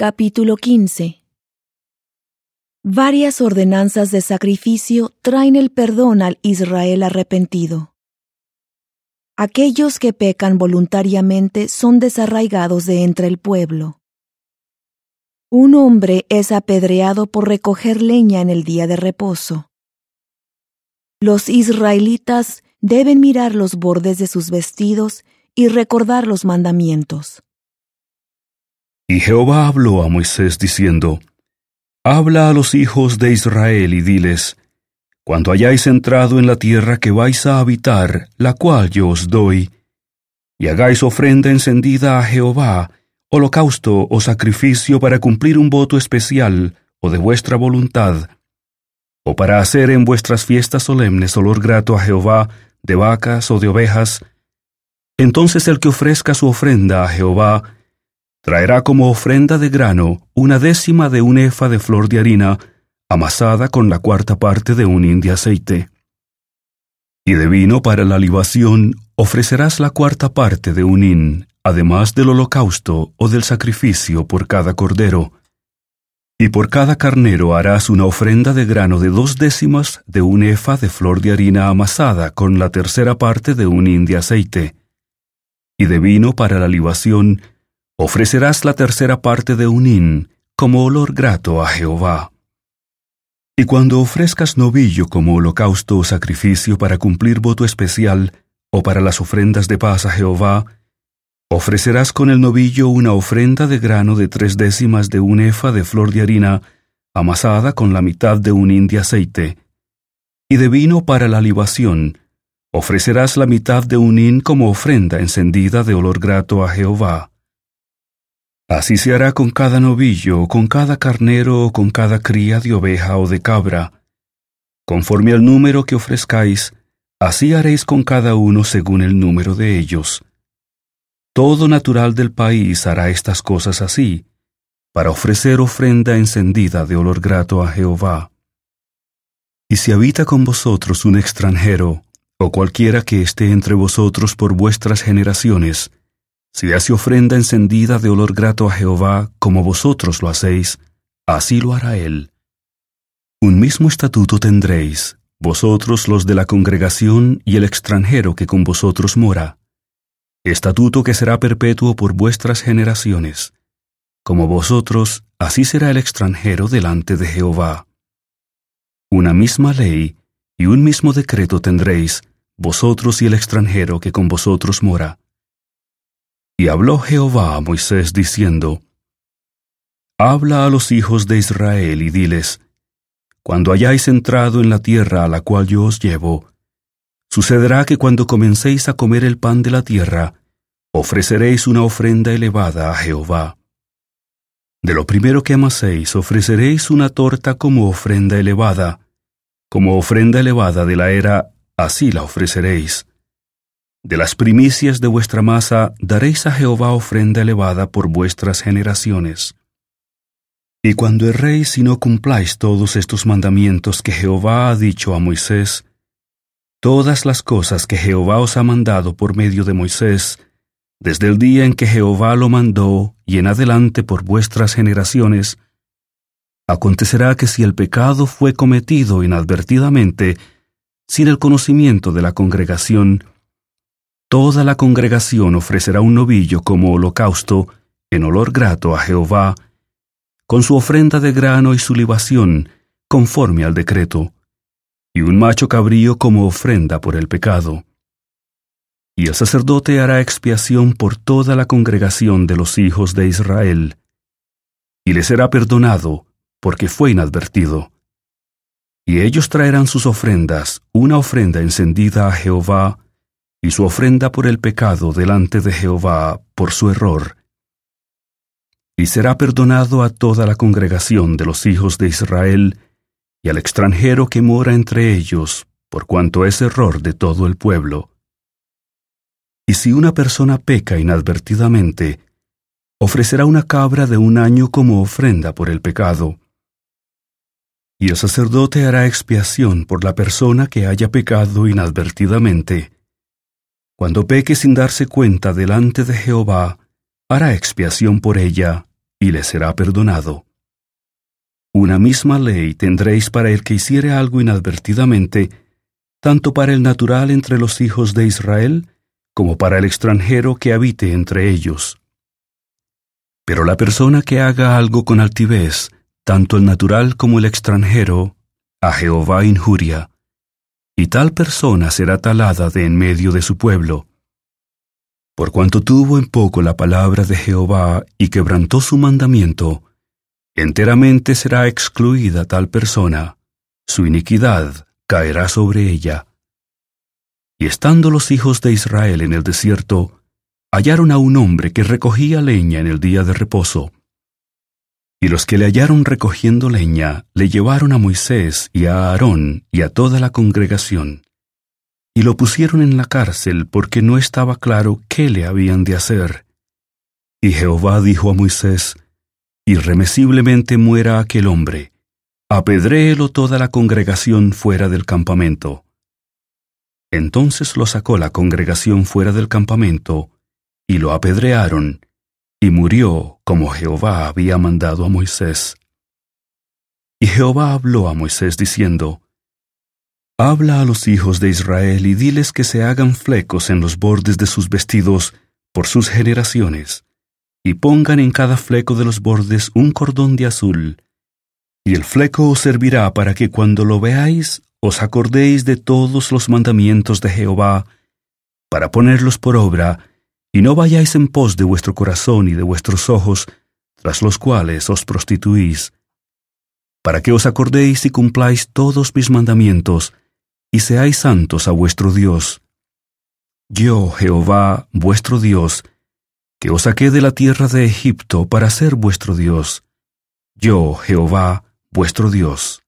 Capítulo 15 Varias ordenanzas de sacrificio traen el perdón al Israel arrepentido. Aquellos que pecan voluntariamente son desarraigados de entre el pueblo. Un hombre es apedreado por recoger leña en el día de reposo. Los israelitas deben mirar los bordes de sus vestidos y recordar los mandamientos. Y Jehová habló a Moisés diciendo, Habla a los hijos de Israel y diles, Cuando hayáis entrado en la tierra que vais a habitar, la cual yo os doy, y hagáis ofrenda encendida a Jehová, holocausto o sacrificio para cumplir un voto especial o de vuestra voluntad, o para hacer en vuestras fiestas solemnes olor grato a Jehová de vacas o de ovejas, entonces el que ofrezca su ofrenda a Jehová, Traerá como ofrenda de grano una décima de un efa de flor de harina, amasada con la cuarta parte de un hin de aceite. Y de vino para la libación ofrecerás la cuarta parte de un hin, además del holocausto o del sacrificio por cada cordero. Y por cada carnero harás una ofrenda de grano de dos décimas de un efa de flor de harina amasada con la tercera parte de un hin de aceite. Y de vino para la libación ofrecerás la tercera parte de un hin como olor grato a Jehová. Y cuando ofrezcas novillo como holocausto o sacrificio para cumplir voto especial, o para las ofrendas de paz a Jehová, ofrecerás con el novillo una ofrenda de grano de tres décimas de un efa de flor de harina, amasada con la mitad de un hin de aceite, y de vino para la libación, ofrecerás la mitad de un hin como ofrenda encendida de olor grato a Jehová. Así se hará con cada novillo, con cada carnero o con cada cría de oveja o de cabra. Conforme al número que ofrezcáis, así haréis con cada uno según el número de ellos. Todo natural del país hará estas cosas así, para ofrecer ofrenda encendida de olor grato a Jehová. Y si habita con vosotros un extranjero, o cualquiera que esté entre vosotros por vuestras generaciones, si hace ofrenda encendida de olor grato a Jehová, como vosotros lo hacéis, así lo hará él. Un mismo estatuto tendréis, vosotros los de la congregación y el extranjero que con vosotros mora. Estatuto que será perpetuo por vuestras generaciones. Como vosotros, así será el extranjero delante de Jehová. Una misma ley y un mismo decreto tendréis, vosotros y el extranjero que con vosotros mora y habló Jehová a Moisés diciendo, Habla a los hijos de Israel y diles, Cuando hayáis entrado en la tierra a la cual yo os llevo, sucederá que cuando comencéis a comer el pan de la tierra, ofreceréis una ofrenda elevada a Jehová. De lo primero que amaséis ofreceréis una torta como ofrenda elevada, como ofrenda elevada de la era, así la ofreceréis. De las primicias de vuestra masa daréis a Jehová ofrenda elevada por vuestras generaciones. Y cuando erréis y no cumpláis todos estos mandamientos que Jehová ha dicho a Moisés, todas las cosas que Jehová os ha mandado por medio de Moisés, desde el día en que Jehová lo mandó y en adelante por vuestras generaciones, acontecerá que si el pecado fue cometido inadvertidamente, sin el conocimiento de la congregación, Toda la congregación ofrecerá un novillo como holocausto en olor grato a Jehová, con su ofrenda de grano y su libación, conforme al decreto, y un macho cabrío como ofrenda por el pecado. Y el sacerdote hará expiación por toda la congregación de los hijos de Israel, y le será perdonado, porque fue inadvertido. Y ellos traerán sus ofrendas, una ofrenda encendida a Jehová, y su ofrenda por el pecado delante de Jehová por su error. Y será perdonado a toda la congregación de los hijos de Israel y al extranjero que mora entre ellos, por cuanto es error de todo el pueblo. Y si una persona peca inadvertidamente, ofrecerá una cabra de un año como ofrenda por el pecado. Y el sacerdote hará expiación por la persona que haya pecado inadvertidamente cuando peque sin darse cuenta delante de Jehová, hará expiación por ella, y le será perdonado. Una misma ley tendréis para el que hiciere algo inadvertidamente, tanto para el natural entre los hijos de Israel, como para el extranjero que habite entre ellos. Pero la persona que haga algo con altivez, tanto el natural como el extranjero, a Jehová injuria, y tal persona será talada de en medio de su pueblo. Por cuanto tuvo en poco la palabra de Jehová y quebrantó su mandamiento, enteramente será excluida tal persona, su iniquidad caerá sobre ella. Y estando los hijos de Israel en el desierto, hallaron a un hombre que recogía leña en el día de reposo. Y los que le hallaron recogiendo leña le llevaron a Moisés y a Aarón y a toda la congregación, y lo pusieron en la cárcel porque no estaba claro qué le habían de hacer. Y Jehová dijo a Moisés, Irremesiblemente muera aquel hombre, apedréelo toda la congregación fuera del campamento. Entonces lo sacó la congregación fuera del campamento, y lo apedrearon, y murió como Jehová había mandado a Moisés. Y Jehová habló a Moisés diciendo, Habla a los hijos de Israel y diles que se hagan flecos en los bordes de sus vestidos por sus generaciones, y pongan en cada fleco de los bordes un cordón de azul, y el fleco os servirá para que cuando lo veáis os acordéis de todos los mandamientos de Jehová, para ponerlos por obra, y no vayáis en pos de vuestro corazón y de vuestros ojos, tras los cuales os prostituís, para que os acordéis y cumpláis todos mis mandamientos, y seáis santos a vuestro Dios. Yo, Jehová, vuestro Dios, que os saqué de la tierra de Egipto para ser vuestro Dios. Yo, Jehová, vuestro Dios.